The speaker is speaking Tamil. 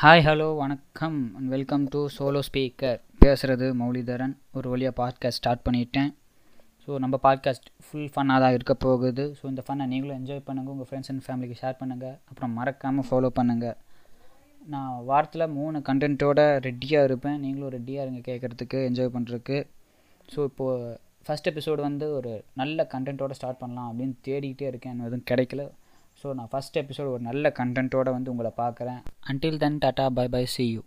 ஹாய் ஹலோ வணக்கம் and welcome to solo speaker பேசுகிறது மௌலிதரன். ஒரு வழியாக பாட்காஸ்ட் ஸ்டார்ட் பண்ணிட்டேன். ஸோ நம்ம பாட்காஸ்ட் ஃபுல் ஃபன்னாக தான் இருக்க போகுது. ஸோ இந்த ஃபன்னை நீங்களும் என்ஜாய் பண்ணுங்கள் உங்கள் ஃப்ரெண்ட்ஸ் அண்ட் ஃபேமிலிக்கு ஷேர் பண்ணுங்கள் அப்புறம் மறக்காமல் ஃபாலோ பண்ணுங்கள் நான் வாரத்தில் மூணு கண்டென்ட்டோட ரெடியாக இருப்பேன். நீங்களும் ரெடியாக இருங்க கேட்குறதுக்கு என்ஜாய் பண்ணுறதுக்கு ஸோ இப்போது ஃபஸ்ட் எபிசோடு வந்து ஒரு நல்ல கண்டென்ட்டோட ஸ்டார்ட் பண்ணலாம் அப்படின்னு தேடிக்கிட்டே இருக்கேன். எதுவும் கிடைக்கல. ஸோ நான் ஃபஸ்ட் எபிசோடு ஒரு நல்ல கண்டென்ட்டோடு வந்து உங்களை பார்க்குறேன். Until then tata bye bye see you